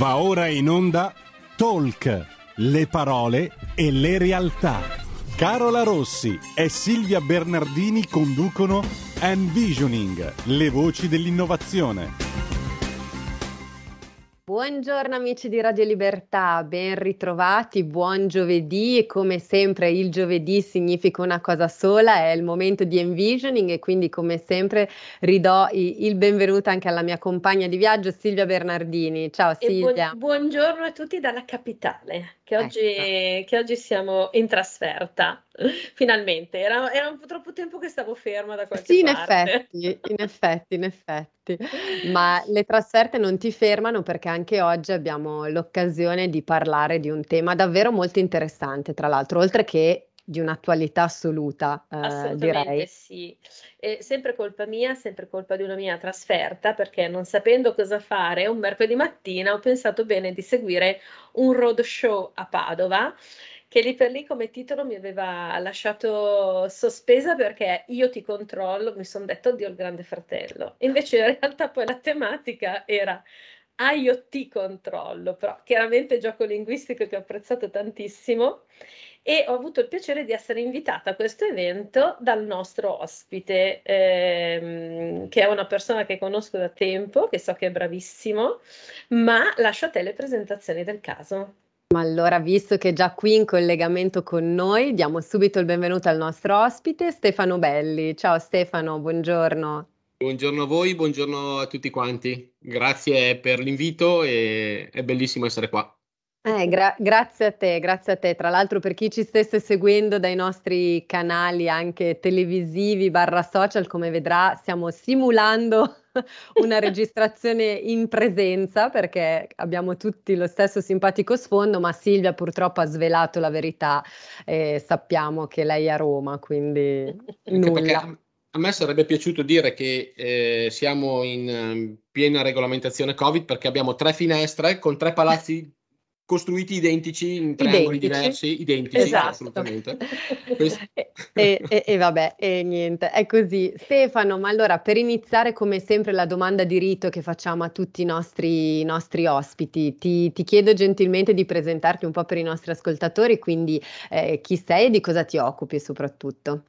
Va ora in onda Talk, le parole e le realtà. Carola Rossi e Silvia Bernardini conducono Envisioning, le voci dell'innovazione. Buongiorno amici di Radio Libertà, ben ritrovati, buon giovedì e come sempre il giovedì significa una cosa sola, è il momento di envisioning e quindi come sempre ridò il benvenuto anche alla mia compagna di viaggio Silvia Bernardini. Ciao Silvia. Buon, buongiorno a tutti dalla capitale, che oggi, ecco. che oggi siamo in trasferta. Finalmente, era, era, un po' troppo tempo che stavo ferma da qualche sì, parte. Sì, in effetti, in effetti, in effetti. Ma le trasferte non ti fermano perché anche oggi abbiamo l'occasione di parlare di un tema davvero molto interessante, tra l'altro, oltre che di un'attualità assoluta, eh, direi. sì. È sempre colpa mia, sempre colpa di una mia trasferta, perché non sapendo cosa fare un mercoledì mattina ho pensato bene di seguire un roadshow a Padova che lì per lì come titolo mi aveva lasciato sospesa perché io ti controllo, mi sono detto oddio il grande fratello. Invece in realtà poi la tematica era IoT controllo, però chiaramente gioco linguistico che ho apprezzato tantissimo e ho avuto il piacere di essere invitata a questo evento dal nostro ospite, ehm, che è una persona che conosco da tempo, che so che è bravissimo, ma lascio a te le presentazioni del caso. Ma allora, visto che è già qui in collegamento con noi, diamo subito il benvenuto al nostro ospite, Stefano Belli. Ciao Stefano, buongiorno. Buongiorno a voi, buongiorno a tutti quanti. Grazie per l'invito e è bellissimo essere qua. Eh, gra- grazie a te, grazie a te. Tra l'altro per chi ci stesse seguendo dai nostri canali anche televisivi barra social, come vedrà, stiamo simulando una registrazione in presenza perché abbiamo tutti lo stesso simpatico sfondo, ma Silvia purtroppo ha svelato la verità e sappiamo che lei è a Roma, quindi nulla. A me sarebbe piaciuto dire che eh, siamo in um, piena regolamentazione Covid perché abbiamo tre finestre con tre palazzi costruiti identici in triangoli identici. diversi, identici esatto. assolutamente. e, e, e, vabbè, e niente, è così. Stefano, ma allora per iniziare come sempre la domanda di rito che facciamo a tutti i nostri, nostri ospiti, ti, ti, chiedo gentilmente di presentarti un po' per i nostri ascoltatori, quindi eh, chi sei e di cosa ti occupi soprattutto.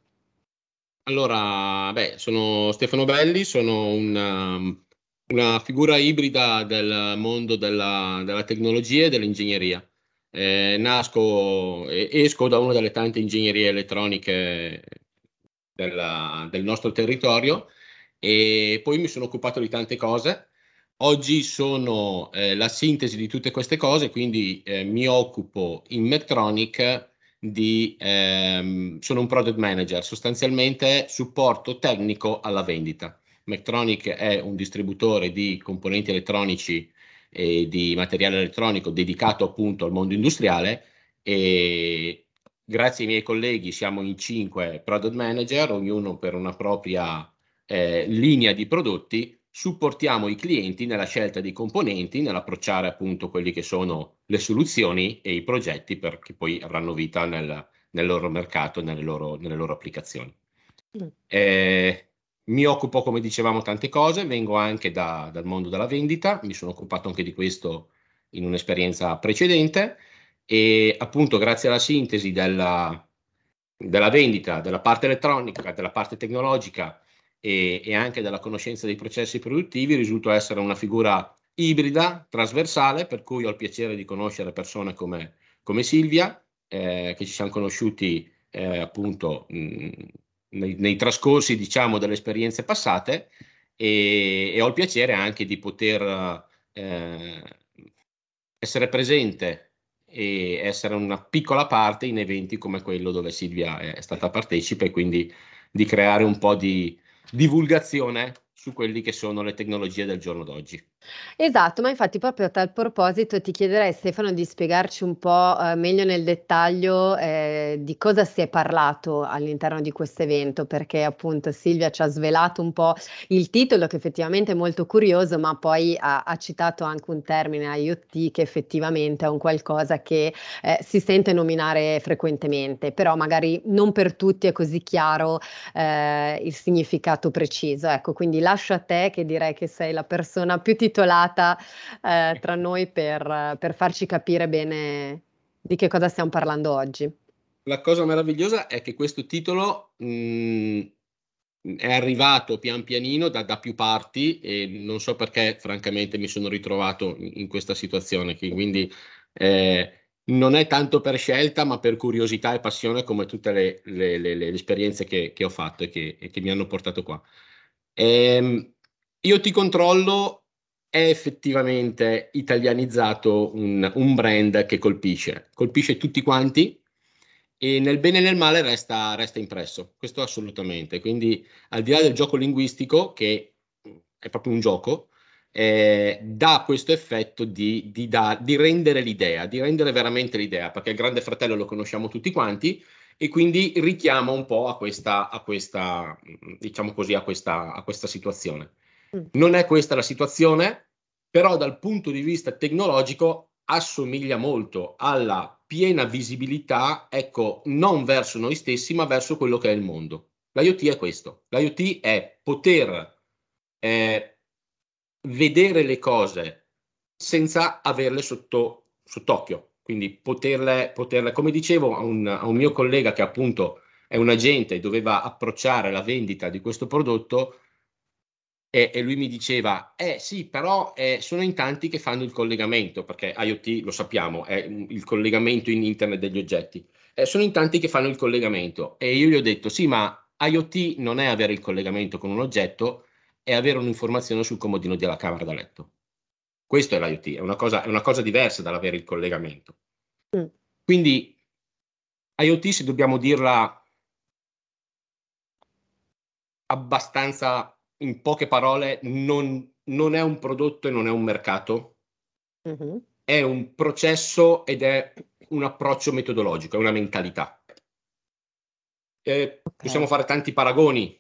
Allora, beh, sono Stefano Belli, sono un um, una figura ibrida del mondo della, della tecnologia e dell'ingegneria. Eh, nasco, esco da una delle tante ingegnerie elettroniche della, del nostro territorio e poi mi sono occupato di tante cose. Oggi sono eh, la sintesi di tutte queste cose, quindi eh, mi occupo in Medtronic di, ehm, sono un product manager, sostanzialmente supporto tecnico alla vendita. Medtronic è un distributore di componenti elettronici e di materiale elettronico dedicato appunto al mondo industriale e grazie ai miei colleghi siamo in cinque product manager, ognuno per una propria eh, linea di prodotti, supportiamo i clienti nella scelta dei componenti, nell'approcciare appunto quelli che sono le soluzioni e i progetti perché poi avranno vita nel, nel loro mercato, nelle loro, nelle loro applicazioni. Mm. Eh, mi occupo, come dicevamo, tante cose, vengo anche da, dal mondo della vendita, mi sono occupato anche di questo in un'esperienza precedente e appunto grazie alla sintesi della, della vendita, della parte elettronica, della parte tecnologica e, e, anche della conoscenza dei processi produttivi risulto essere una figura ibrida, trasversale, per cui ho il piacere di conoscere persone come, come Silvia, eh, che ci siamo conosciuti eh, appunto mh, nei, nei trascorsi diciamo, delle esperienze passate e, e, ho il piacere anche di poter eh, essere presente e essere una piccola parte in eventi come quello dove Silvia è stata partecipe e quindi di creare un po' di divulgazione su quelli che sono le tecnologie del giorno d'oggi. Esatto, ma infatti proprio a tal proposito ti chiederei Stefano di spiegarci un po' eh, meglio nel dettaglio eh, di cosa si è parlato all'interno di questo evento, perché appunto Silvia ci ha svelato un po' il titolo che effettivamente è molto curioso, ma poi ha, ha citato anche un termine IoT che effettivamente è un qualcosa che eh, si sente nominare frequentemente, però magari non per tutti è così chiaro eh, il significato preciso. Ecco, quindi lascio a te che direi che sei la persona più titolare intitolata eh, tra noi per, per farci capire bene di che cosa stiamo parlando oggi. La cosa meravigliosa è che questo titolo mh, mm, è arrivato pian pianino da, da, più parti e non so perché francamente mi sono ritrovato in, in questa situazione, quindi eh, non è tanto per scelta ma per curiosità e passione come tutte le, le, le, le esperienze che, che, ho fatto e che, e che, mi hanno portato qua. Ehm, io ti controllo è effettivamente italianizzato un, un brand che colpisce, colpisce tutti quanti e nel bene e nel male resta, resta, impresso, questo assolutamente. Quindi al di là del gioco linguistico, che è proprio un gioco, eh, dà questo effetto di, di, da, di, rendere l'idea, di rendere veramente l'idea, perché il Grande Fratello lo conosciamo tutti quanti e quindi richiama un po' a questa, a questa diciamo così, a questa, a questa situazione. Mm. Non è questa la situazione, però dal punto di vista tecnologico assomiglia molto alla piena visibilità, ecco, non verso noi stessi, ma verso quello che è il mondo. L'IoT è questo. L'IoT è poter eh, vedere le cose senza averle sotto, sott'occhio. Quindi poterle, poterle, come dicevo a un, a un mio collega che appunto è un agente e doveva approcciare la vendita di questo prodotto, e, e, lui mi diceva, eh sì, però eh, sono in tanti che fanno il collegamento, perché IoT, lo sappiamo, è il collegamento in internet degli oggetti. Eh, sono in tanti che fanno il collegamento. E io gli ho detto, sì, ma IoT non è avere il collegamento con un oggetto, è avere un'informazione sul comodino della camera da letto. Questo è l'IoT, è una cosa, è una cosa diversa dall'avere il collegamento. Mm. Quindi IoT, se dobbiamo dirla abbastanza in poche parole, non, non, è un prodotto e non è un mercato, mm-hmm. è un processo ed è un approccio metodologico, è una mentalità. Eh, okay. Possiamo fare tanti paragoni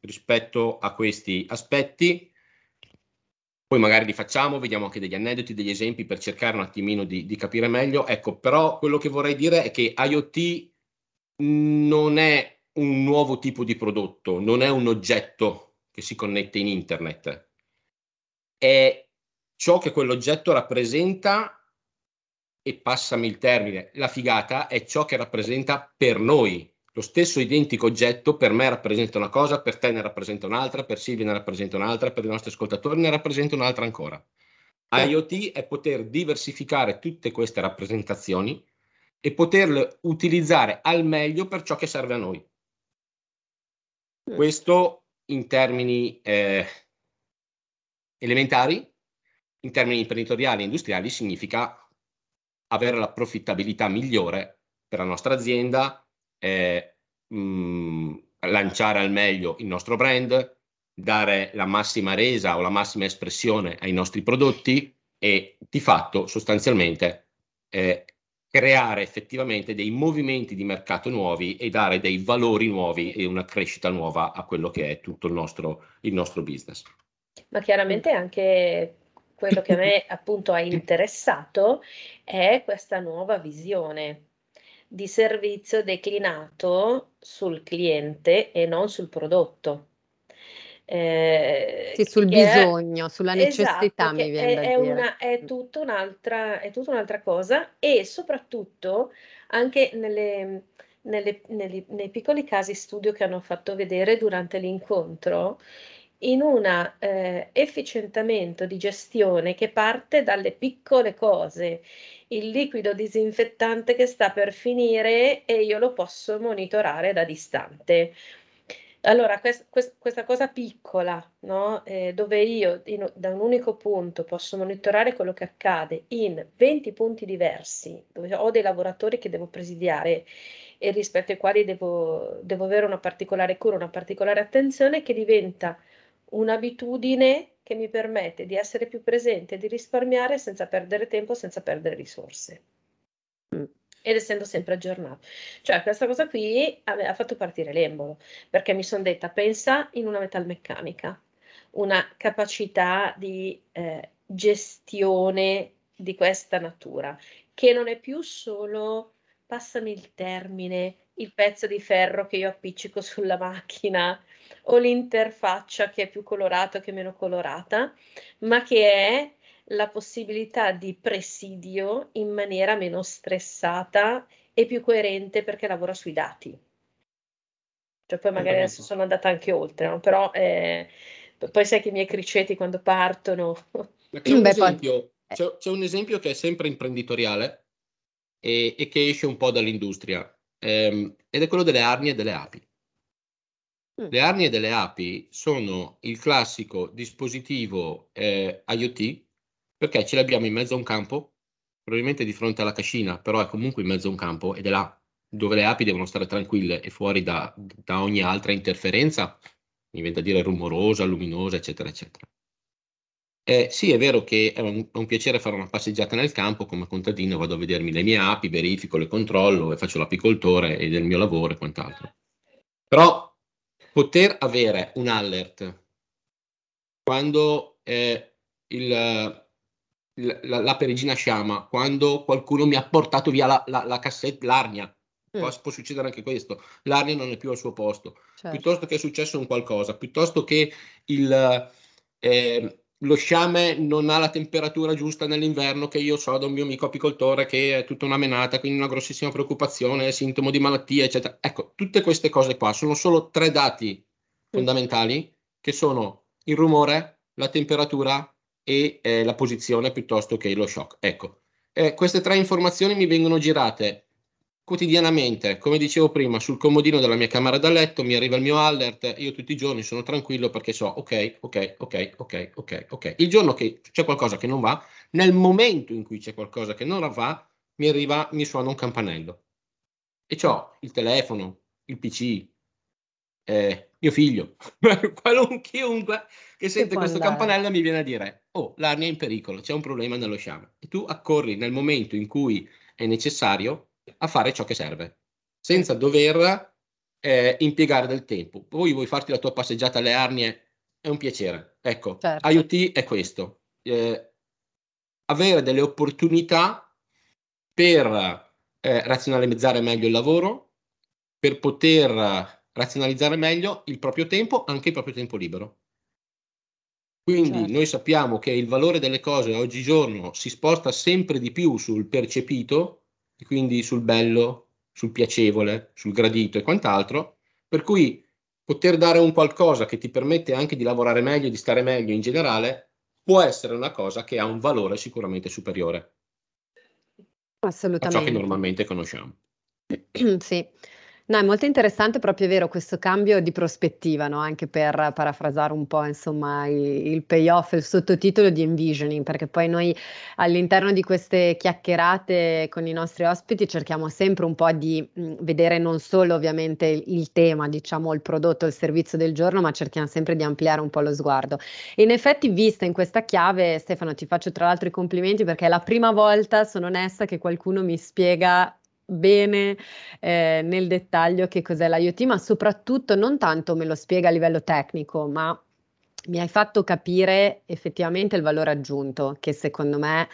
rispetto a questi aspetti, poi magari li facciamo, vediamo anche degli aneddoti, degli esempi per cercare un attimino di, di capire meglio. Ecco, però quello che vorrei dire è che IoT non è un nuovo tipo di prodotto, non è un oggetto che si connette in internet. È ciò che quell'oggetto rappresenta, e passami il termine, la figata è ciò che rappresenta per noi. Lo stesso identico oggetto per me rappresenta una cosa, per te ne rappresenta un'altra, per Silvia ne rappresenta un'altra, per i nostri ascoltatori ne rappresenta un'altra ancora. IoT è poter diversificare tutte queste rappresentazioni e poterle utilizzare al meglio per ciò che serve a noi. Questo in termini eh, elementari, in termini imprenditoriali e industriali, significa avere la profittabilità migliore per la nostra azienda, eh, mh, mm, lanciare al meglio il nostro brand, dare la massima resa o la massima espressione ai nostri prodotti e di fatto sostanzialmente eh, creare effettivamente dei movimenti di mercato nuovi e dare dei valori nuovi e una crescita nuova a quello che è tutto il nostro, il nostro business. Ma chiaramente anche quello che a me appunto ha interessato è questa nuova visione di servizio declinato sul cliente e non sul prodotto. Eh, sì, sul bisogno, è, sulla necessità esatto, mi viene è, è, una, è, tutta un'altra, è tutta un'altra cosa e soprattutto anche nelle, nelle, nelle, nei piccoli casi studio che hanno fatto vedere durante l'incontro, in un eh, efficientamento di gestione che parte dalle piccole cose, il liquido disinfettante che sta per finire e io lo posso monitorare da distante allora, quest, quest, questa cosa piccola, no? eh, dove io in, da un unico punto posso monitorare quello che accade in 20 punti diversi, dove ho dei lavoratori che devo presidiare e rispetto ai quali devo, devo avere una particolare cura, una particolare attenzione, che diventa un'abitudine che mi permette di essere più presente, di risparmiare senza perdere tempo, senza perdere risorse. Ed essendo sempre aggiornato. Cioè questa cosa qui ha fatto partire l'embolo, perché mi sono detta, pensa in una metalmeccanica, una capacità di eh, gestione di questa natura, che non è più solo, passami il termine, il pezzo di ferro che io appiccico sulla macchina o l'interfaccia che è più colorata o che è meno colorata, ma che è la possibilità di presidio in maniera meno stressata e più coerente perché lavora sui dati. Cioè, poi magari adesso sono andata anche oltre, no? però eh, poi sai che i miei criceti quando partono. C'è un, esempio, c'è, c'è un, esempio, che è sempre imprenditoriale e, e che esce un po' dall'industria ehm, ed è quello delle arnie e delle api. Mm. Le arnie delle api sono il classico dispositivo eh, IoT perché ce l'abbiamo in mezzo a un campo, probabilmente di fronte alla cascina, però è comunque in mezzo a un campo ed è là dove le api devono stare tranquille e fuori da, da ogni altra interferenza, mi viene da dire rumorosa, luminosa, eccetera, eccetera. Eh, sì, è vero che è un, è un, piacere fare una passeggiata nel campo come contadino, vado a vedermi le mie api, verifico, le controllo e faccio l'apicoltore e del mio lavoro e quant'altro. Però poter avere un alert quando eh, il, la, la, perigina sciama, quando qualcuno mi ha portato via la, la, la cassetta, l'arnia, mm. può, può, succedere anche questo, l'arnia non è più al suo posto, certo. piuttosto che è successo un qualcosa, piuttosto che il... Eh, lo sciame non ha la temperatura giusta nell'inverno che io so da un mio amico apicoltore che è tutta una menata, quindi una grossissima preoccupazione, sintomo di malattia, eccetera. Ecco, tutte queste cose qua sono solo tre dati fondamentali che sono il rumore, la temperatura e eh, la posizione piuttosto che lo shock. Ecco, eh, queste tre informazioni mi vengono girate quotidianamente, come dicevo prima, sul comodino della mia camera da letto, mi arriva il mio alert, io tutti i giorni sono tranquillo perché so, ok, ok, ok, ok, ok, ok. Il giorno che c'è qualcosa che non va, nel momento in cui c'è qualcosa che non va, mi arriva, mi suona un campanello. E ho il telefono, il PC, eh, mio figlio, chiunque che sente questo campanello mi viene a dire, oh, l'arnia è in pericolo, c'è un problema nello sciame. E tu accorri nel momento in cui è necessario a fare ciò che serve, senza dover eh, impiegare del tempo. Poi vuoi farti la tua passeggiata alle arnie, è un piacere. Ecco, certo. IoT è questo, eh, avere delle opportunità per eh, razionalizzare meglio il lavoro, per poter razionalizzare meglio il proprio tempo, anche il proprio tempo libero. Quindi certo. noi sappiamo che il valore delle cose oggigiorno si sposta sempre di più sul percepito quindi sul bello, sul piacevole, sul gradito e quant'altro, per cui poter dare un qualcosa che ti permette anche di lavorare meglio, di stare meglio in generale, può essere una cosa che ha un valore sicuramente superiore a ciò che normalmente conosciamo. sì. No, è molto interessante proprio, è vero, questo cambio di prospettiva, no? Anche per parafrasare un po', insomma, il, il payoff, il sottotitolo di envisioning, perché poi noi all'interno di queste chiacchierate con i nostri ospiti cerchiamo sempre un po' di mh, vedere non solo ovviamente il, il, tema, diciamo, il prodotto, il servizio del giorno, ma cerchiamo sempre di ampliare un po' lo sguardo. E in effetti, vista in questa chiave, Stefano, ti faccio tra l'altro i complimenti perché è la prima volta, sono onesta, che qualcuno mi spiega bene eh, nel dettaglio che cos'è l'IoT, ma soprattutto non tanto me lo spiega a livello tecnico, ma mi hai fatto capire effettivamente il valore aggiunto, che secondo me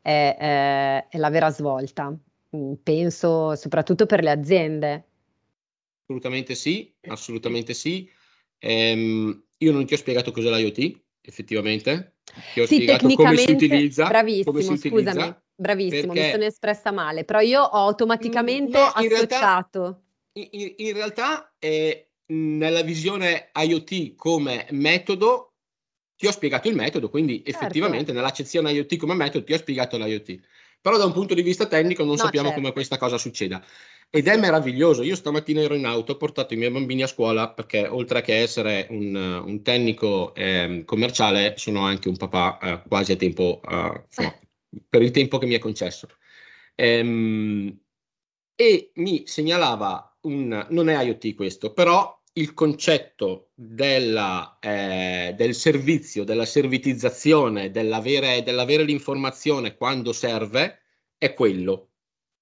è, è, è la vera svolta. Mm, penso soprattutto per le aziende. Assolutamente sì, assolutamente sì. Ehm, io non ti ho spiegato cos'è l'IoT, effettivamente. Ti ho sì, spiegato come si utilizza. Bravissimo, come si scusami. Bravissimo, mi sono espressa male, però io ho automaticamente no, in associato. Realtà, in, in, realtà eh, nella visione IoT come metodo ti ho spiegato il metodo, quindi certo. effettivamente nell'accezione IoT come metodo ti ho spiegato l'IoT. Però da un punto di vista tecnico non no, sappiamo certo. come questa cosa succeda. Ed è meraviglioso. Io stamattina ero in auto, ho portato i miei bambini a scuola perché oltre che essere un, un tecnico eh, commerciale, sono anche un papà eh, quasi a tempo, insomma, per il tempo che mi è concesso. Ehm, e mi segnalava un, non è IoT questo, però il concetto della, eh, del servizio, della servitizzazione, dell'avere, dell'avere l'informazione quando serve, è quello.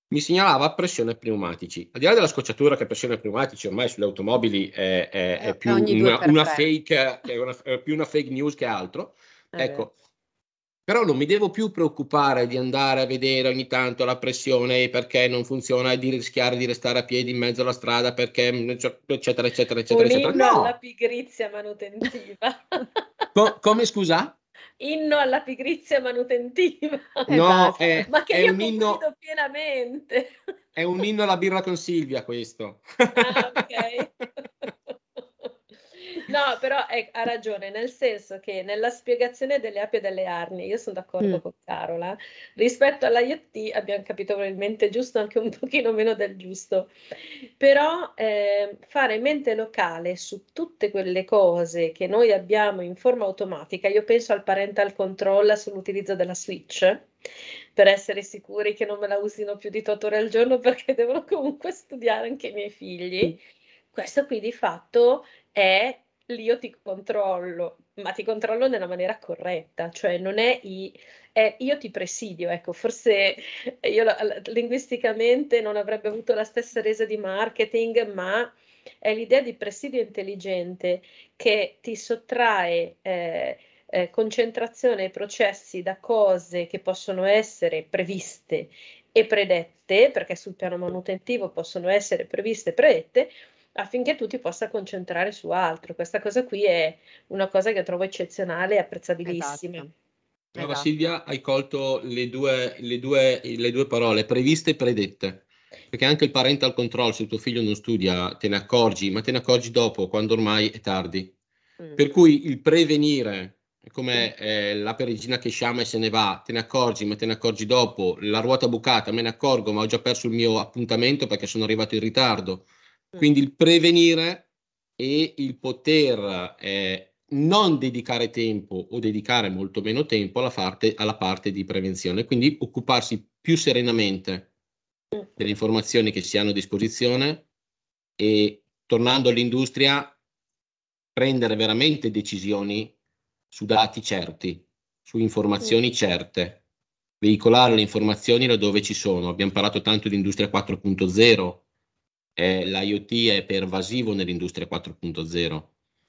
Mi segnalava pressione pneumatici. Al di là della scocciatura che pressione pneumatici ormai sulle automobili è, è, è più, una, una fake, è una, è più una fake news che altro, ecco, però non mi devo più preoccupare di andare a vedere ogni tanto la pressione perché non funziona e di rischiare di restare a piedi in mezzo alla strada perché eccetera eccetera eccetera Un eccetera. No. alla pigrizia manutentiva. Co- come scusa? Inno alla pigrizia manutentiva. No, è, ma che è io un inno pienamente. È un inno alla birra con Silvia questo. Ah, ok. No, però è, ha ragione, nel senso che nella spiegazione delle api e delle arnie, io sono d'accordo mm. con Carola, rispetto all'IoT abbiamo capito probabilmente giusto, anche un pochino meno del giusto, però eh, fare mente locale su tutte quelle cose che noi abbiamo in forma automatica, io penso al parental control sull'utilizzo della switch, per essere sicuri che non me la usino più di 8 ore al giorno perché devono comunque studiare anche i miei figli. Questo qui di fatto è l'io ti controllo, ma ti controllo nella maniera corretta, cioè non è, i, è io ti presidio, ecco, forse io linguisticamente non avrebbe avuto la stessa resa di marketing, ma è l'idea di presidio intelligente che ti sottrae eh, eh, concentrazione ai processi da cose che possono essere previste e predette, perché sul piano manutentivo possono essere previste e predette, affinché tu ti possa concentrare su altro. Questa cosa qui è una cosa che trovo eccezionale e apprezzabilissima. Esatto. Allora, esatto. Silvia, hai colto le due, le, due, le due parole, previste e predette. Perché anche il parental control, se tuo figlio non studia, te ne accorgi, ma te ne accorgi dopo, quando ormai è tardi. Mm. Per cui il prevenire, come eh, la perigina che sciama e se ne va, te ne accorgi, ma te ne accorgi dopo, la ruota bucata, me ne accorgo, ma ho già perso il mio appuntamento perché sono arrivato in ritardo quindi il prevenire e il poter eh, non dedicare tempo o dedicare molto meno tempo alla parte, alla parte di prevenzione, quindi occuparsi più serenamente delle informazioni che si hanno a disposizione e tornando all'industria prendere veramente decisioni su dati certi, su informazioni certe, veicolare le informazioni laddove ci sono. Abbiamo parlato tanto di industria 4.0, eh, l'IoT è pervasivo nell'industria 4.0.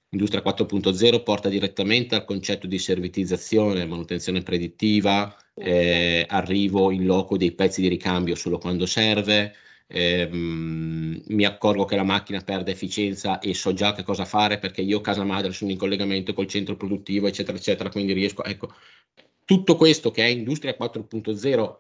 L'industria 4.0 porta direttamente al concetto di servitizzazione, manutenzione predittiva, eh, arrivo in loco dei pezzi di ricambio solo quando serve, ehm, mi accorgo che la macchina perde efficienza e so già che cosa fare perché io casa madre sono in collegamento col centro produttivo, eccetera, eccetera, quindi riesco, ecco, tutto questo che è industria 4.0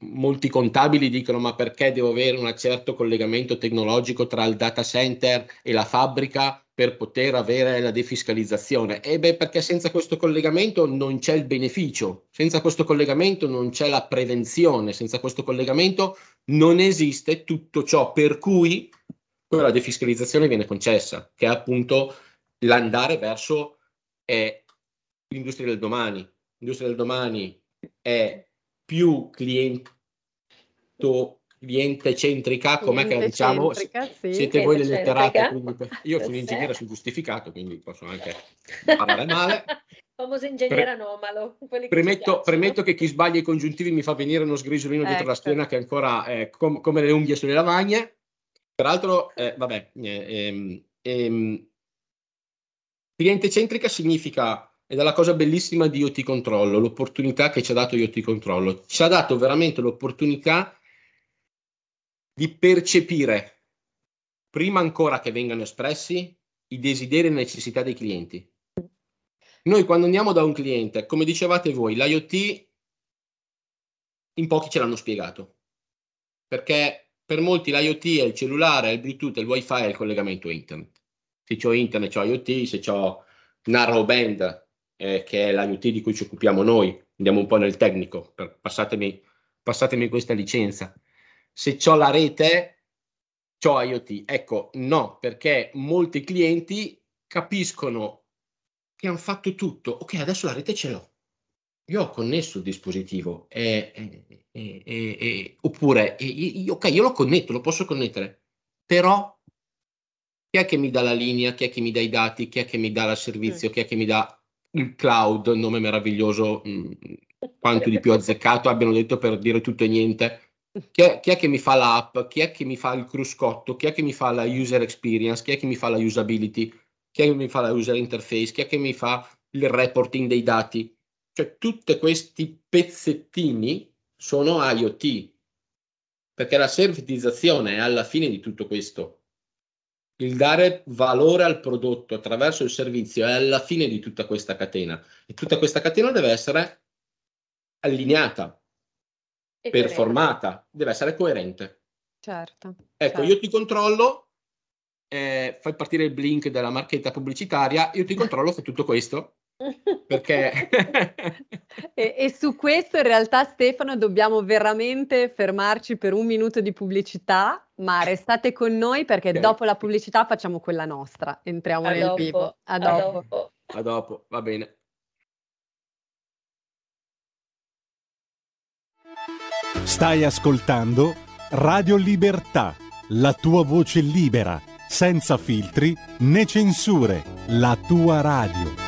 molti contabili dicono ma perché devo avere un certo collegamento tecnologico tra il data center e la fabbrica per poter avere la defiscalizzazione? E beh, perché senza questo collegamento non c'è il beneficio, senza questo collegamento non c'è la prevenzione, senza questo collegamento non esiste tutto ciò per cui la defiscalizzazione viene concessa, che è appunto l'andare verso eh, l'industria del domani. L'industria del domani è più cliente, cliente centrica, com'è che diciamo? Sì, siete voi le letterate, io sono ingegnere, sono giustificato, quindi posso anche parlare male. Famoso ingegnere anomalo. Premetto, premetto, che chi sbaglia i congiuntivi mi fa venire uno sgrisolino ecco. dietro la ecco. schiena che ancora è com- come le unghie sulle lavagne. Peraltro, eh, vabbè, eh, ehm, ehm, cliente centrica significa è la cosa bellissima di IoT Controllo, l'opportunità che ci ha dato IoT Controllo. Ci ha dato veramente l'opportunità di percepire, prima ancora che vengano espressi, i desideri e le necessità dei clienti. Noi quando andiamo da un cliente, come dicevate voi, l'IoT in pochi ce l'hanno spiegato, perché per molti l'IoT è il cellulare, è il Bluetooth, è il WiFi, è il collegamento internet. Se ho internet, ho IoT, se ho narrowband, eh, che è l'IoT di cui ci occupiamo noi, andiamo un po' nel tecnico, passatemi, passatemi questa licenza. Se ho la rete, ho IoT. Ecco, no, perché molti clienti capiscono che hanno fatto tutto. Ok, adesso la rete ce l'ho. Io ho connesso il dispositivo, eh, eh, eh, oppure, ok, io lo connetto, lo posso connettere, però chi è che mi dà la linea, chi è che mi dà i dati, chi è che mi dà il servizio, chi è che mi dà il cloud, nome meraviglioso, mh, mm, quanto di più azzeccato abbiano detto per dire tutto e niente. Chi è, chi è, che mi fa l'app? Chi è che mi fa il cruscotto? Chi è che mi fa la user experience? Chi è che mi fa la usability? Chi è che mi fa la user interface? Chi è che mi fa il reporting dei dati? Cioè tutti questi pezzettini sono IoT, perché la servitizzazione è alla fine di tutto questo. Il dare valore al prodotto attraverso il servizio è alla fine di tutta questa catena e tutta questa catena deve essere allineata, e performata, coerente. deve essere coerente. Certo. Ecco, certo. io ti controllo, eh, fai partire il blink della marchetta pubblicitaria, io ti controllo su tutto questo perché e, e, su questo in realtà Stefano dobbiamo veramente fermarci per un minuto di pubblicità, ma restate con noi perché okay. dopo la pubblicità facciamo quella nostra, entriamo a nel dopo, vivo. A, a dopo. dopo. A dopo, va bene. Stai ascoltando Radio Libertà, la tua voce libera, senza filtri né censure, la tua radio.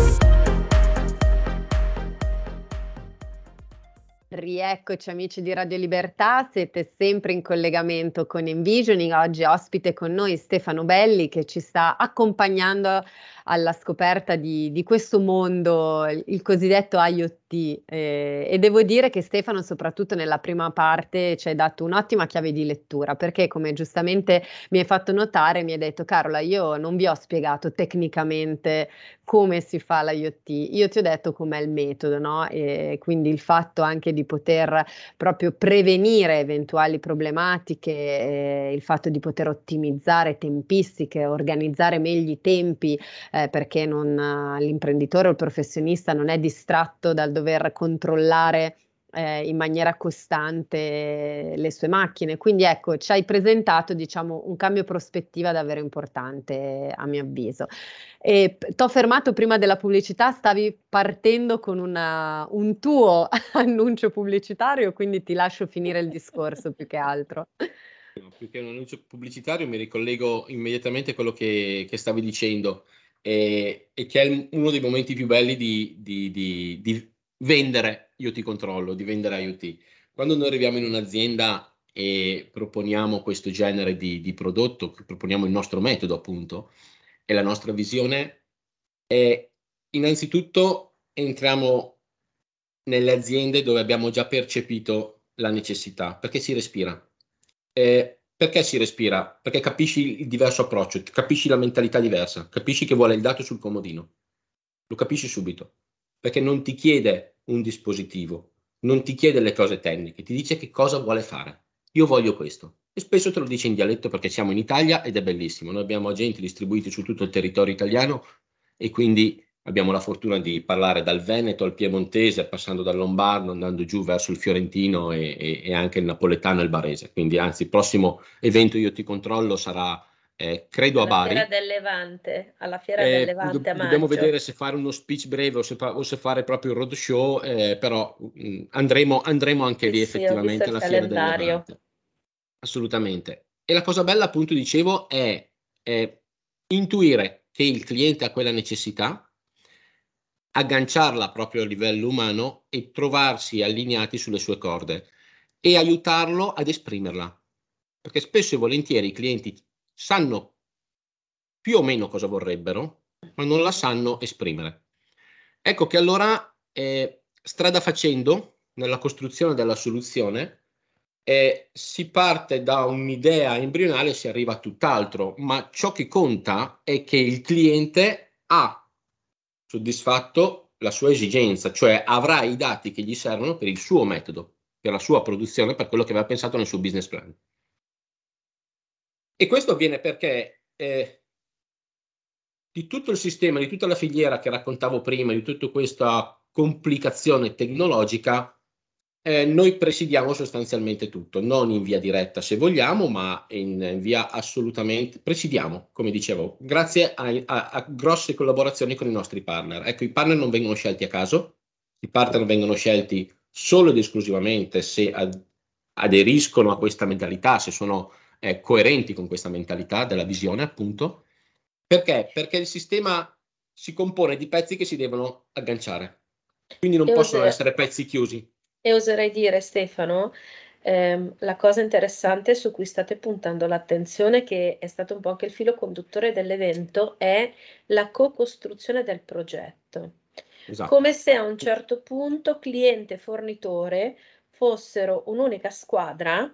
Rieccoci amici di Radio Libertà, siete sempre in collegamento con Envisioning, oggi ospite con noi Stefano Belli che ci sta accompagnando alla scoperta di, di questo mondo, il cosiddetto IoT. Eh, e devo dire che Stefano, soprattutto nella prima parte, ci hai dato un'ottima chiave di lettura, perché come giustamente mi hai fatto notare, mi hai detto, Carola, io non vi ho spiegato tecnicamente come si fa l'IoT, io ti ho detto com'è il metodo, no? E quindi il fatto anche di poter proprio prevenire eventuali problematiche, eh, il fatto di poter ottimizzare tempistiche, organizzare meglio i tempi, eh, perché non, l'imprenditore o il professionista non è distratto dal dover controllare eh, in maniera costante le sue macchine. Quindi ecco, ci hai presentato diciamo, un cambio prospettiva davvero importante a mio avviso. Ti ho fermato prima della pubblicità, stavi partendo con una, un tuo annuncio pubblicitario, quindi ti lascio finire il discorso più che altro. Più che un annuncio pubblicitario mi ricollego immediatamente a quello che, che stavi dicendo e, e, che è uno dei momenti più belli di, di, di, di vendere io ti controllo, di vendere IoT. Quando noi arriviamo in un'azienda e proponiamo questo genere di, di prodotto, proponiamo il nostro metodo appunto, e la nostra visione è innanzitutto entriamo nelle aziende dove abbiamo già percepito la necessità, perché si respira. Eh, perché si respira? Perché capisci il diverso approccio, capisci la mentalità diversa, capisci che vuole il dato sul comodino. Lo capisci subito, perché non ti chiede un dispositivo, non ti chiede le cose tecniche, ti dice che cosa vuole fare. Io voglio questo. E spesso te lo dice in dialetto perché siamo in Italia ed è bellissimo. Noi abbiamo agenti distribuiti su tutto il territorio italiano e quindi abbiamo la fortuna di parlare dal Veneto al Piemontese, passando dal Lombardo, andando giù verso il Fiorentino e, e, e anche il Napoletano e il Barese. Quindi, anzi, il prossimo evento Io ti controllo sarà, eh, credo, alla a Bari. Fiera del Levante, alla Fiera eh, del Levante a maggio. Dobbiamo vedere se fare uno speech breve o se, fa- o se fare proprio il roadshow, eh, però mh, mm, andremo, andremo, anche lì sì, effettivamente alla Fiera del Levante. Assolutamente. E la cosa bella, appunto, dicevo, è, è intuire che il cliente ha quella necessità, agganciarla proprio a livello umano e trovarsi allineati sulle sue corde e aiutarlo ad esprimerla. Perché spesso e volentieri i clienti sanno più o meno cosa vorrebbero, ma non la sanno esprimere. Ecco che allora, eh, strada facendo, nella costruzione della soluzione, eh, si parte da un'idea embrionale e si arriva a tutt'altro, ma ciò che conta è che il cliente ha soddisfatto la sua esigenza, cioè avrà i dati che gli servono per il suo metodo, per la sua produzione, per quello che aveva pensato nel suo business plan. E questo avviene perché eh, di tutto il sistema, di tutta la filiera che raccontavo prima, di tutta questa complicazione tecnologica, eh, noi presidiamo sostanzialmente tutto, non in via diretta se vogliamo, ma in, via assolutamente presidiamo, come dicevo, grazie a, a, a, grosse collaborazioni con i nostri partner. Ecco, i partner non vengono scelti a caso, i partner vengono scelti solo ed esclusivamente se ad, aderiscono a questa mentalità, se sono eh, coerenti con questa mentalità della visione, appunto. Perché? Perché il sistema si compone di pezzi che si devono agganciare, quindi non e possono essere pezzi chiusi. E oserei dire, Stefano, ehm, la cosa interessante su cui state puntando l'attenzione, che è stato un po' anche il filo conduttore dell'evento, è la co-costruzione del progetto. Esatto. Come se a un certo punto cliente e fornitore fossero un'unica squadra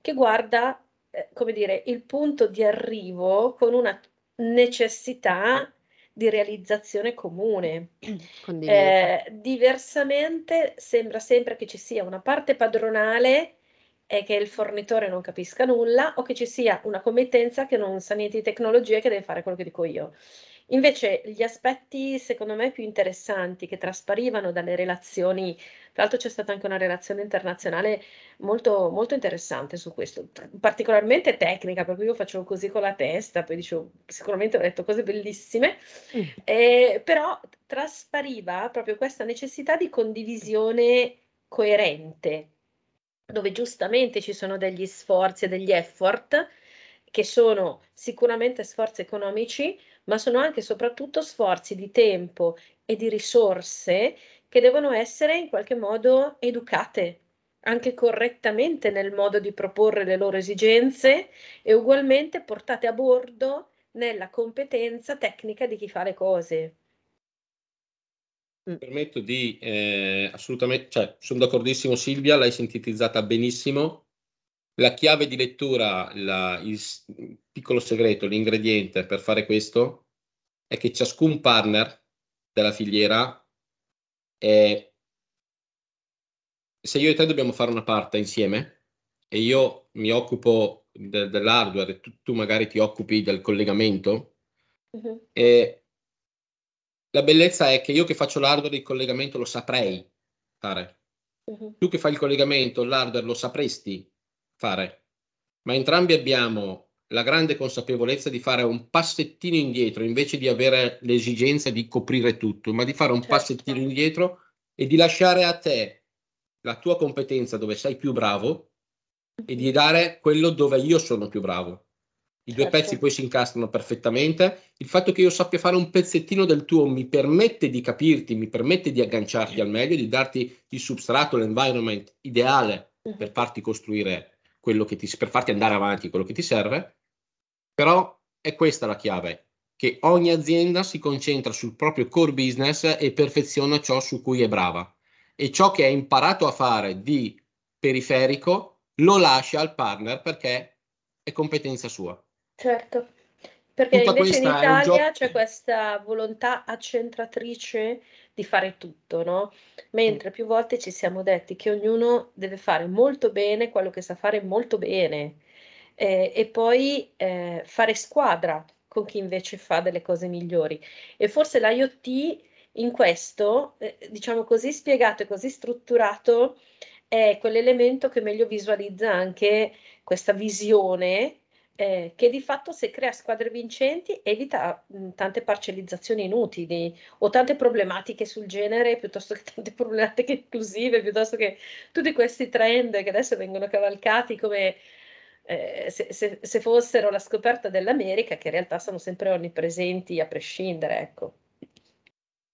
che guarda, eh, come dire, il punto di arrivo con una necessità di realizzazione comune. Eh, diversamente sembra sempre che ci sia una parte padronale e che il fornitore non capisca nulla o che ci sia una committenza che non sa niente di tecnologia e che deve fare quello che dico io. Invece gli aspetti, secondo me, più interessanti che trasparivano dalle relazioni, tra l'altro c'è stata anche una relazione internazionale molto, molto interessante su questo, particolarmente tecnica, per cui io facevo così con la testa, poi dicevo, sicuramente ho detto cose bellissime, mm. eh, però traspariva proprio questa necessità di condivisione coerente, dove giustamente ci sono degli sforzi e degli effort che sono sicuramente sforzi economici, ma sono anche e soprattutto sforzi di tempo e di risorse che devono essere in qualche modo educate anche correttamente nel modo di proporre le loro esigenze e ugualmente portate a bordo nella competenza tecnica di chi fa le cose. Mi permetto di eh, assolutamente, cioè sono d'accordissimo Silvia, l'hai sintetizzata benissimo. La chiave di lettura, la, il piccolo segreto, l'ingrediente per fare questo è che ciascun partner della filiera è... Se io e te dobbiamo fare una parte insieme e io mi occupo de- dell'hardware e tu, tu, magari ti occupi del collegamento, uh-huh. e la bellezza è che io che faccio l'hardware il collegamento lo saprei fare. Uh-huh. Tu che fai il collegamento, l'hardware lo sapresti fare, ma entrambi abbiamo la grande consapevolezza di fare un passettino indietro invece di avere l'esigenza di coprire tutto, ma di fare un certo. passettino indietro e di lasciare a te la tua competenza dove sei più bravo e di dare quello dove io sono più bravo. I certo. due pezzi poi si incastrano perfettamente. Il fatto che io sappia fare un pezzettino del tuo mi permette di capirti, mi permette di agganciarti al meglio, di darti il substrato, l'environment ideale per farti costruire quello che ti, per farti andare avanti quello che ti serve, però è questa la chiave, che ogni azienda si concentra sul proprio core business e perfeziona ciò su cui è brava e ciò che ha imparato a fare di periferico lo lascia al partner perché è competenza sua. Certo, perché Tutta invece in Italia c'è questa volontà accentratrice di fare tutto, no? Mentre più volte ci siamo detti che ognuno deve fare molto bene quello che sa fare molto bene eh, e poi eh, fare squadra con chi invece fa delle cose migliori. E forse l'IoT in questo, eh, diciamo così spiegato e così strutturato, è quell'elemento che meglio visualizza anche questa visione eh, che di fatto se crea squadre vincenti evita mh, tante parcellizzazioni inutili o tante problematiche sul genere piuttosto che tante problematiche inclusive, piuttosto che tutti questi trend che adesso vengono cavalcati come eh, se, se, se, fossero la scoperta dell'America, che in realtà sono sempre onnipresenti a prescindere, ecco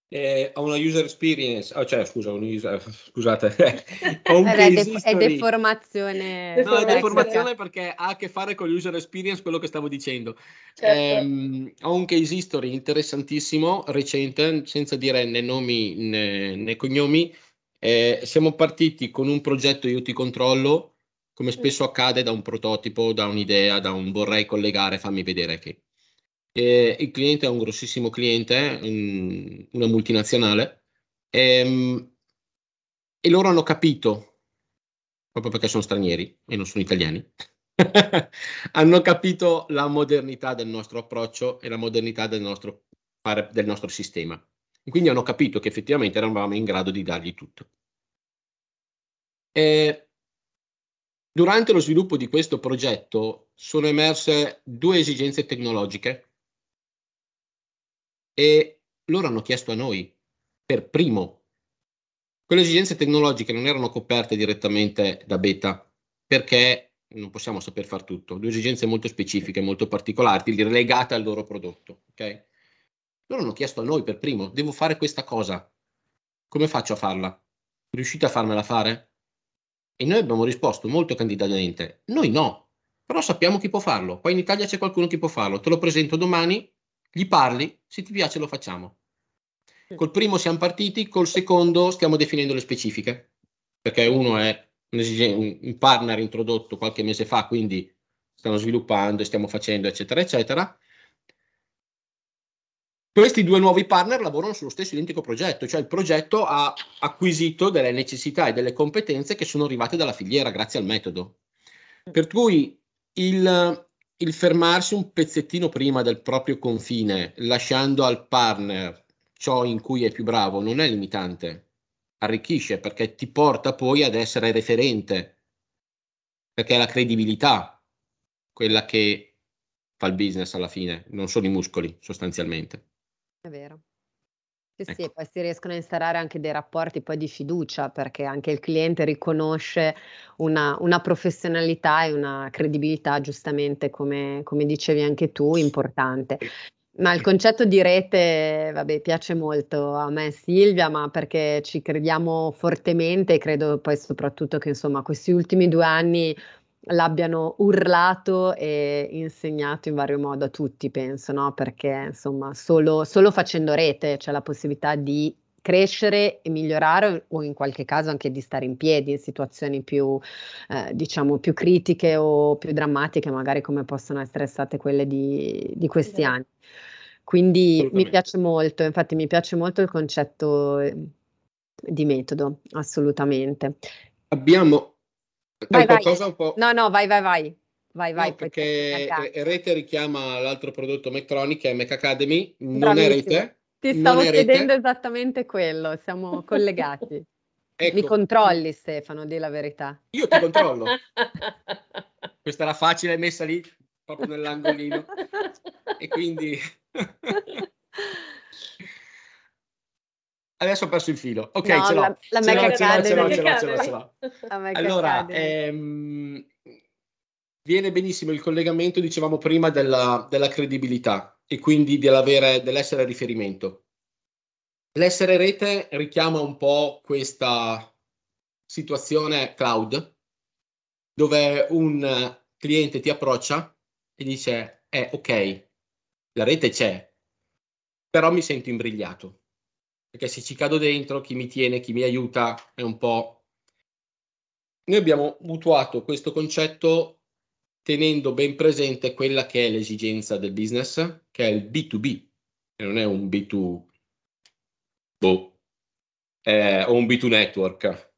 eh, ho una user experience, oh, cioè scusa, un user, scusate, ho un è, de- è deformazione. No, è deformazione perché ha a che fare con l'user experience, quello che stavo dicendo. Certo. Eh, ho un case history interessantissimo, recente, senza dire né nomi né, né cognomi. Eh, siamo partiti con un progetto io ti controllo, come spesso accade da un prototipo, da un'idea, da un vorrei collegare, fammi vedere che. Eh, il cliente è un grossissimo cliente, un, una multinazionale, ehm, e loro hanno capito, proprio perché sono stranieri e non sono italiani, hanno capito la modernità del nostro approccio e la modernità del nostro, del nostro sistema. E quindi hanno capito che effettivamente eravamo in grado di dargli tutto. E durante lo sviluppo di questo progetto sono emerse due esigenze tecnologiche e loro hanno chiesto a noi per primo. Quelle esigenze tecnologiche non erano coperte direttamente da Beta, perché non possiamo saper fare tutto, due esigenze molto specifiche, molto particolari, legate al loro prodotto. Okay? Loro hanno chiesto a noi per primo, devo fare questa cosa, come faccio a farla? Riuscite a farmela fare? E noi abbiamo risposto molto candidamente, noi no, però sappiamo chi può farlo. Qua in Italia c'è qualcuno che può farlo, te lo presento domani, gli parli, se ti piace lo facciamo. Col primo siamo partiti, col secondo stiamo definendo le specifiche, perché uno è un, partner introdotto qualche mese fa, quindi stanno sviluppando e stiamo facendo, eccetera, eccetera. Questi due nuovi partner lavorano sullo stesso identico progetto, cioè il progetto ha acquisito delle necessità e delle competenze che sono arrivate dalla filiera grazie al metodo. Per cui il, il fermarsi un pezzettino prima del proprio confine, lasciando al partner ciò in cui è più bravo, non è limitante, arricchisce perché ti porta poi ad essere referente, perché è la credibilità quella che fa il business alla fine, non sono i muscoli sostanzialmente. È vero. Sì, ecco. sì, e poi si riescono a instaurare anche dei rapporti poi di fiducia, perché anche il cliente riconosce una, una professionalità e una credibilità, giustamente, come, come dicevi anche tu, importante. Ma il concetto di rete, vabbè, piace molto a me Silvia, ma perché ci crediamo fortemente e credo poi soprattutto che insomma questi ultimi due anni l'abbiano urlato e insegnato in vario modo a tutti, penso, no? Perché insomma, solo, solo facendo rete c'è la possibilità di crescere e migliorare o in qualche caso anche di stare in piedi in situazioni più, eh, diciamo, più critiche o più drammatiche, magari come possono essere state quelle di, di questi sì. anni. Quindi mi piace molto, infatti mi piace molto il concetto eh, di metodo, assolutamente. Abbiamo Vai, vai. No, no, vai, vai, vai. Vai, vai, no, perché Rete richiama l'altro prodotto Mectronic che è Mac Academy, non Bravissimo. è Rete. Ti stavo chiedendo esattamente quello, siamo collegati. ecco. Mi controlli Stefano, di la verità. Io ti controllo. Questa era facile, messa lì, proprio nell'angolino. e quindi... Adesso ho perso il filo. Ok, no, ce l'ho. La, la ce, l'ho ce l'ho, ce l'ho, ce l'ho, ce l'ho, ce l'ho. Allora, ehm, viene benissimo il collegamento, dicevamo prima, della, della credibilità e quindi dell'essere riferimento. L'essere rete richiama un po' questa situazione cloud dove un cliente ti approccia e dice, eh, ok, la rete c'è, però mi sento imbrigliato perché se ci cado dentro, chi mi tiene, chi mi aiuta, è un po'... Noi abbiamo mutuato questo concetto tenendo ben presente quella che è l'esigenza del business, che è il B2B, che non è un B2 boh, eh, o un B2 network,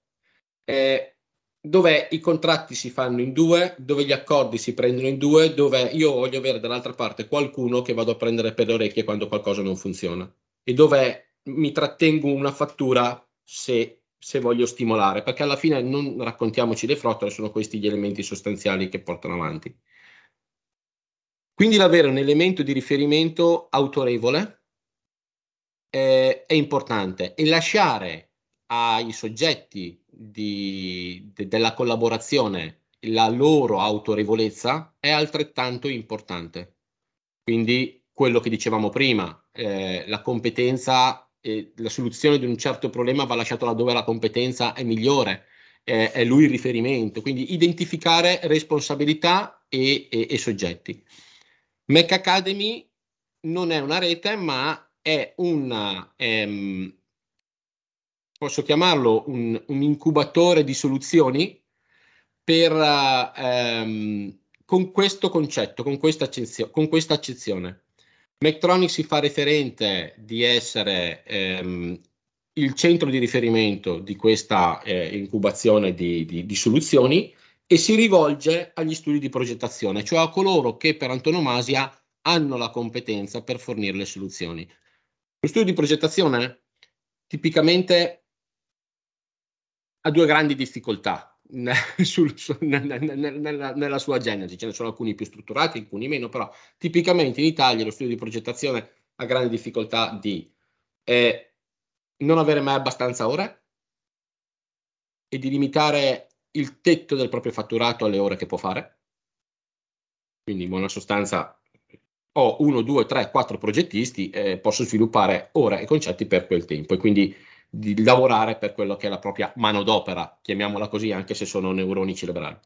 eh, dove i contratti si fanno in due, dove gli accordi si prendono in due, dove io voglio avere dall'altra parte qualcuno che vado a prendere per le orecchie quando qualcosa non funziona. E dove mi trattengo una fattura se, se, voglio stimolare, perché alla fine non raccontiamoci le frottole, sono questi gli elementi sostanziali che portano avanti. Quindi l'avere un elemento di riferimento autorevole eh, è importante e lasciare ai soggetti di, de, della collaborazione la loro autorevolezza è altrettanto importante. Quindi quello che dicevamo prima, eh, la competenza la soluzione di un certo problema va lasciata laddove la competenza è migliore, eh, è lui il riferimento, quindi identificare responsabilità e, e, e soggetti. Mac Academy non è una rete, ma è una, ehm, posso chiamarlo un, un, incubatore di soluzioni per, ehm, con questo concetto, con questa accezione. Mectronic si fa referente di essere ehm, il centro di riferimento di questa eh, incubazione di, di, di, soluzioni e si rivolge agli studi di progettazione, cioè a coloro che per antonomasia hanno la competenza per fornire le soluzioni. Lo studio di progettazione tipicamente ha due grandi difficoltà. sul, nella, nella, sua genesi. Ce ne sono alcuni più strutturati, alcuni meno, però tipicamente in Italia lo studio di progettazione ha grande difficoltà di eh, non avere mai abbastanza ore e di limitare il tetto del proprio fatturato alle ore che può fare. Quindi in buona sostanza ho uno, due, tre, quattro progettisti e posso sviluppare ore e concetti per quel tempo e quindi di lavorare per quello che è la propria manodopera, chiamiamola così, anche se sono neuroni cerebrali.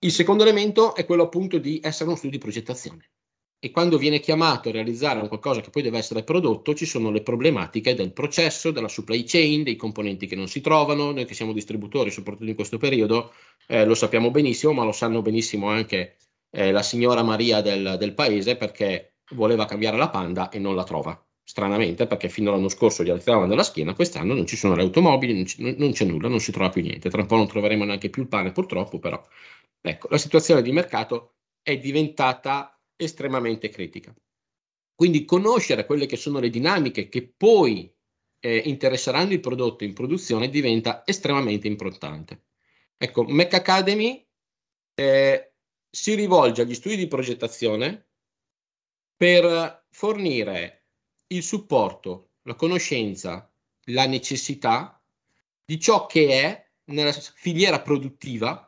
Il secondo elemento è quello appunto di essere uno studio di progettazione e quando viene chiamato a realizzare un qualcosa che poi deve essere prodotto, ci sono le problematiche del processo, della supply chain, dei componenti che non si trovano. Noi che siamo distributori, soprattutto in questo periodo, eh, lo sappiamo benissimo, ma lo sanno benissimo anche eh, la signora Maria del, del, paese perché voleva cambiare la Panda e non la trova. Stranamente, perché fino all'anno scorso gli alzavano dalla schiena, quest'anno non ci sono le automobili, non, c- non c'è nulla, non si trova più niente. Tra un po' non troveremo neanche più il pane, purtroppo, però. Ecco, la situazione di mercato è diventata estremamente critica. Quindi conoscere quelle che sono le dinamiche che poi eh, interesseranno il prodotto in produzione diventa estremamente importante. Ecco, Mac Academy eh, si rivolge agli studi di progettazione per fornire il supporto, la conoscenza, la necessità di ciò che è nella filiera produttiva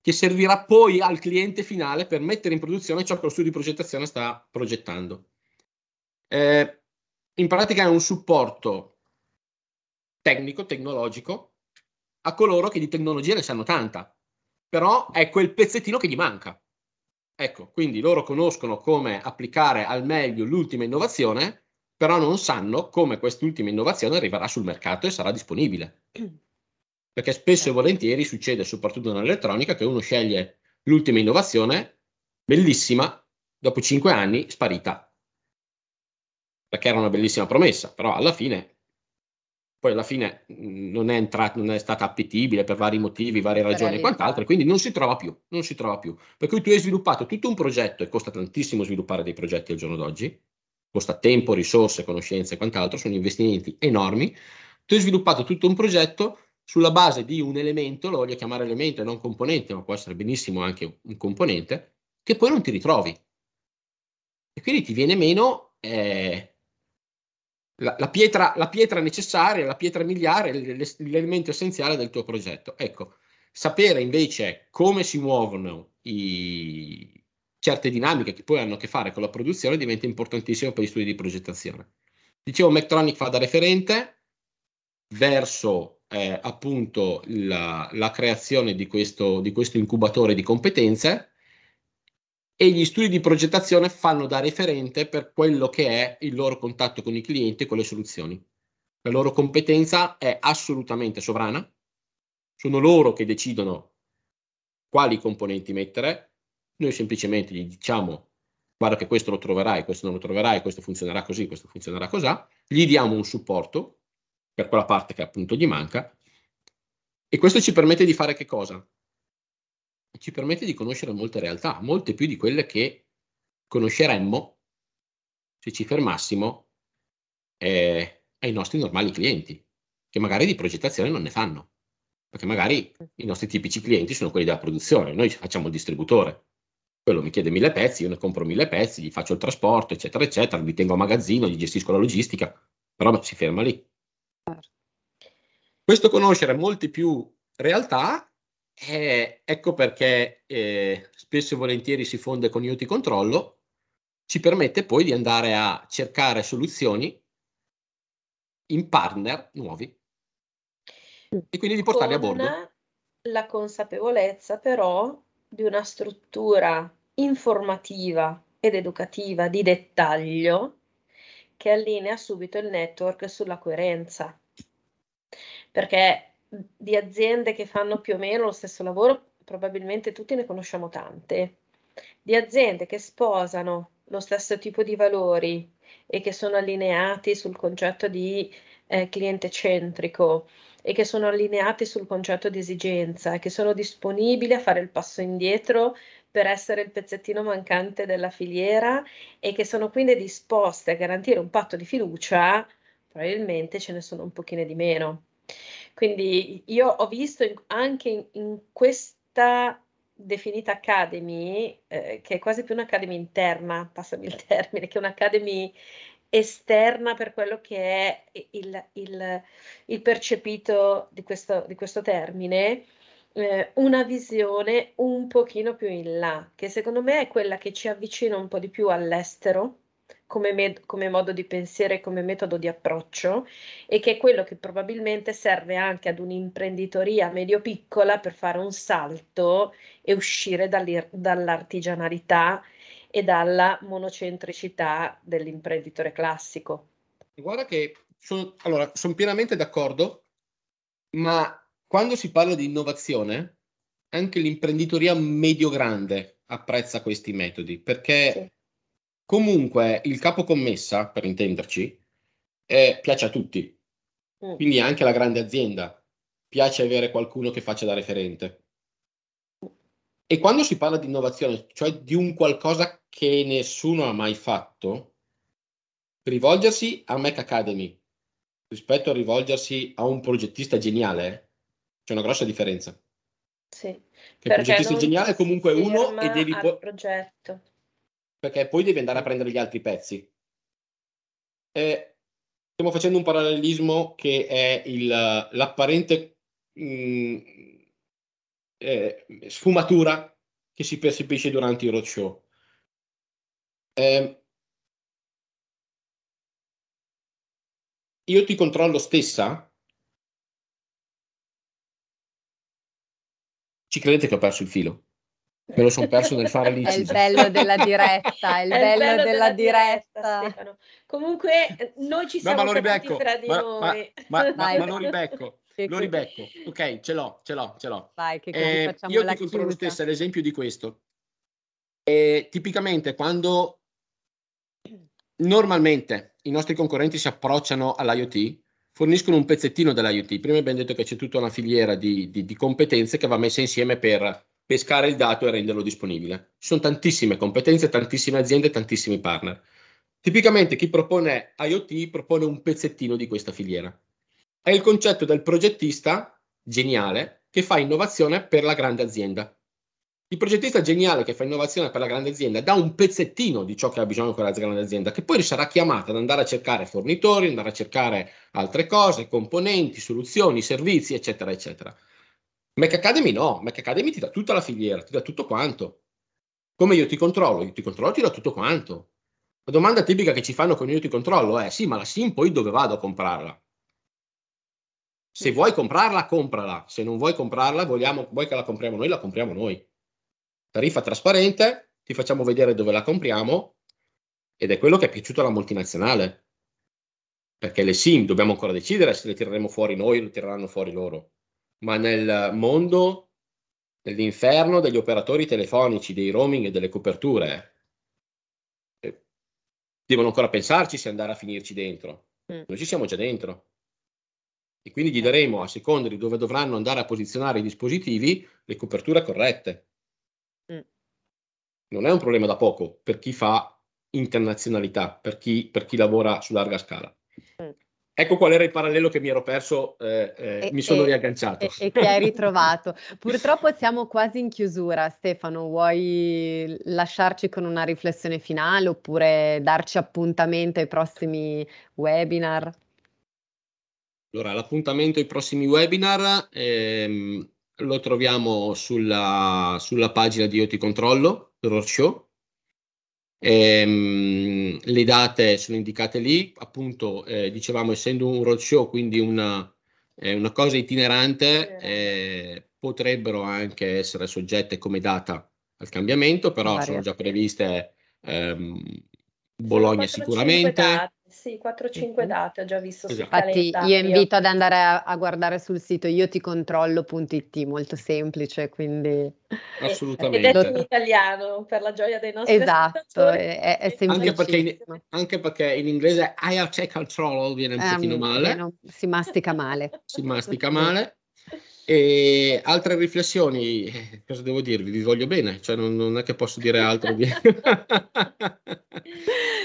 che servirà poi al cliente finale per mettere in produzione ciò che lo studio di progettazione sta progettando. Eh, in pratica è un supporto tecnico, tecnologico, a coloro che di tecnologia ne sanno tanta, però è quel pezzettino che gli manca. Ecco, quindi loro conoscono come applicare al meglio l'ultima innovazione, però non sanno come quest'ultima innovazione arriverà sul mercato e sarà disponibile. Perché spesso e volentieri succede, soprattutto nell'elettronica, che uno sceglie l'ultima innovazione, bellissima, dopo cinque anni sparita. Perché era una bellissima promessa, però alla fine, poi alla fine non è, entrata, non è stata appetibile per vari motivi, varie ragioni e quant'altro, quindi non si trova più, non si trova più. Per cui tu hai sviluppato tutto un progetto e costa tantissimo sviluppare dei progetti al giorno d'oggi, costa tempo, risorse, conoscenze e quant'altro, sono investimenti enormi. Tu hai sviluppato tutto un progetto sulla base di un elemento, lo voglio chiamare elemento e non componente, ma può essere benissimo anche un componente, che poi non ti ritrovi. E quindi ti viene meno eh, la, la, pietra, la, pietra, necessaria, la pietra miliare, l'elemento essenziale del tuo progetto. Ecco, sapere invece come si muovono i, certe dinamiche che poi hanno a che fare con la produzione diventa importantissimo per gli studi di progettazione. Dicevo, Mectronic fa da referente verso eh, appunto la, la, creazione di questo, di questo incubatore di competenze e gli studi di progettazione fanno da referente per quello che è il loro contatto con i clienti e con le soluzioni. La loro competenza è assolutamente sovrana, sono loro che decidono quali componenti mettere, noi semplicemente gli diciamo guarda che questo lo troverai, questo non lo troverai, questo funzionerà così, questo funzionerà così, gli diamo un supporto per quella parte che appunto gli manca. E questo ci permette di fare che cosa? Ci permette di conoscere molte realtà, molte più di quelle che conosceremmo se ci fermassimo eh, ai nostri normali clienti, che magari di progettazione non ne fanno, perché magari i nostri tipici clienti sono quelli della produzione, noi facciamo il distributore, quello mi chiede mille pezzi, io ne compro mille pezzi, gli faccio il trasporto, eccetera, eccetera, li tengo a magazzino, gli gestisco la logistica, però si ferma lì. Questo conoscere molte più realtà, eh, ecco perché eh, spesso e volentieri si fonde con IoT Controllo, ci permette poi di andare a cercare soluzioni in partner nuovi e quindi di portarli a bordo. La consapevolezza però di una struttura informativa ed educativa di dettaglio che allinea subito il network sulla coerenza perché di aziende che fanno più o meno lo stesso lavoro, probabilmente tutti ne conosciamo tante, di aziende che sposano lo stesso tipo di valori e che sono allineati sul concetto di eh, cliente centrico e che sono allineati sul concetto di esigenza e che sono disponibili a fare il passo indietro per essere il pezzettino mancante della filiera e che sono quindi disposte a garantire un patto di fiducia, probabilmente ce ne sono un pochino di meno. Quindi io ho visto in, anche in, in, questa definita academy, eh, che è quasi più un'academy interna, passami il termine, che un'academy esterna per quello che è il, il, il percepito di questo, di questo termine, eh, una visione un pochino più in là, che secondo me è quella che ci avvicina un po' di più all'estero come, med- come modo di pensiero e come metodo di approccio e che è quello che probabilmente serve anche ad un'imprenditoria medio-piccola per fare un salto e uscire dall'artigianalità e dalla monocentricità dell'imprenditore classico. Guarda che sono, allora, sono pienamente d'accordo, ma quando si parla di innovazione, anche l'imprenditoria medio-grande apprezza questi metodi, perché sì. Comunque il capo commessa, per intenderci, eh, piace a tutti. Mm. Quindi anche la grande azienda piace avere qualcuno che faccia da referente. E quando si parla di innovazione, cioè di un qualcosa che nessuno ha mai fatto, rivolgersi a Mac Academy rispetto a rivolgersi a un progettista geniale c'è una grossa differenza. Sì. Che il progettista geniale è comunque uno e devi poi... progetto. Perché poi devi andare a prendere gli altri pezzi. E stiamo facendo un parallelismo che è il, l'apparente mh, mm, eh, sfumatura che si percepisce durante i roadshow. Eh, io ti controllo stessa Ci credete che ho perso il filo? Me lo sono perso nel fare l'incisione. È il bello della diretta, è il, è bello, bello, della, della diretta. diretta Comunque noi ci siamo no, ma lo fra di ma, noi. Ma, ma, ma, ma lo ribecco, lo ribecco. Ok, ce l'ho, ce l'ho, ce l'ho. Vai, che eh, io ti controllo stesso l'esempio di questo. E, tipicamente quando normalmente i nostri concorrenti si approcciano all'IoT, forniscono un pezzettino dell'IoT. Prima abbiamo detto che c'è tutta una filiera di, di, di, competenze che va messa insieme per pescare il dato e renderlo disponibile. Ci sono tantissime competenze, tantissime aziende, tantissimi partner. Tipicamente chi propone IoT propone un pezzettino di questa filiera. È il concetto del progettista geniale che fa innovazione per la grande azienda. Il progettista geniale che fa innovazione per la grande azienda dà un pezzettino di ciò che ha bisogno quella grande azienda, che poi sarà chiamata ad andare a cercare fornitori, andare a cercare altre cose, componenti, soluzioni, servizi, eccetera, eccetera. Mac Academy no, Mac Academy ti dà tutta la filiera, ti dà tutto quanto. Come io ti controllo? Io ti controllo, ti do tutto quanto. La domanda tipica che ci fanno con io ti controllo è: sì, ma la SIM poi dove vado a comprarla? Se vuoi comprarla, comprala. Se non vuoi comprarla, vogliamo, vuoi che la compriamo noi, la compriamo noi tariffa trasparente, ti facciamo vedere dove la compriamo ed è quello che è piaciuto alla multinazionale. Perché le SIM dobbiamo ancora decidere se le tireremo fuori noi o le tireranno fuori loro. Ma nel mondo dell'inferno degli operatori telefonici, dei roaming e delle coperture, eh, devono ancora pensarci se andare a finirci dentro. Mm. Noi ci siamo già dentro. E quindi gli daremo, a seconda di dove dovranno andare a posizionare i dispositivi, le coperture corrette non è un problema da poco per chi fa internazionalità, per chi, per chi lavora su larga scala. Ecco qual era il parallelo che mi ero perso, eh, eh, e, mi sono e, riagganciato. E, e, che hai ritrovato. Purtroppo siamo quasi in chiusura, Stefano, vuoi lasciarci con una riflessione finale oppure darci appuntamento ai prossimi webinar? Allora, l'appuntamento ai prossimi webinar ehm, lo troviamo sulla, sulla pagina di Io ti controllo, roadshow. Ehm, le date sono indicate lì, appunto, eh, dicevamo, essendo un roadshow, quindi una, eh, una cosa itinerante, eh, potrebbero anche essere soggette come data al cambiamento, però sono già previste ehm, Bologna sicuramente. Sì, 4-5 date ho già visto esatto. Infatti io invito ad andare a, a, guardare sul sito io ti controllo.it, molto semplice, quindi... Assolutamente. Ed è in italiano, per la gioia dei nostri Esatto, è, è anche perché, in, anche perché in inglese IRC control viene un um, pochino male. Si mastica male. si mastica male. E altre riflessioni, eh, cosa devo dirvi? Vi voglio bene, cioè non, non è che posso dire altro.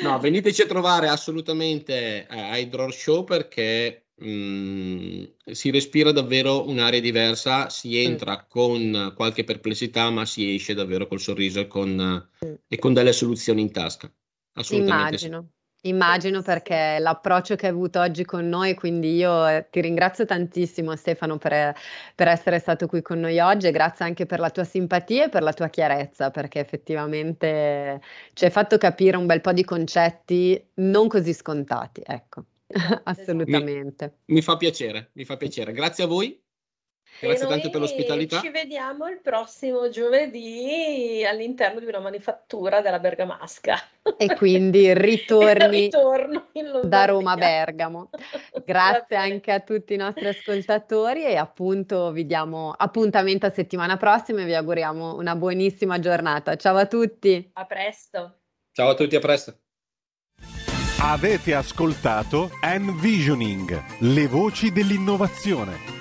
no, veniteci a trovare assolutamente a Hydro Show perché mh, mm, si respira davvero un'area diversa, si mm. entra mm. con qualche perplessità, ma si esce davvero col sorriso e con, mm. e con delle soluzioni in tasca. Assolutamente. Immagino. Sì. Immagino perché l'approccio che hai avuto oggi con noi, quindi io eh, ti ringrazio tantissimo Stefano per, per, essere stato qui con noi oggi e grazie anche per la tua simpatia e per la tua chiarezza, perché effettivamente ci hai fatto capire un bel po' di concetti non così scontati, ecco, assolutamente. Mi, mi fa piacere, mi fa piacere. Grazie a voi Grazie tanto per l'ospitalità. Ci vediamo il prossimo giovedì all'interno di una manifattura della Bergamasca. E quindi ritorni da Roma a Bergamo. Grazie anche a tutti i nostri ascoltatori e appunto vi diamo appuntamento a settimana prossima e vi auguriamo una buonissima giornata. Ciao a tutti. A presto. Ciao a tutti, a presto. Avete ascoltato Envisioning, le voci dell'innovazione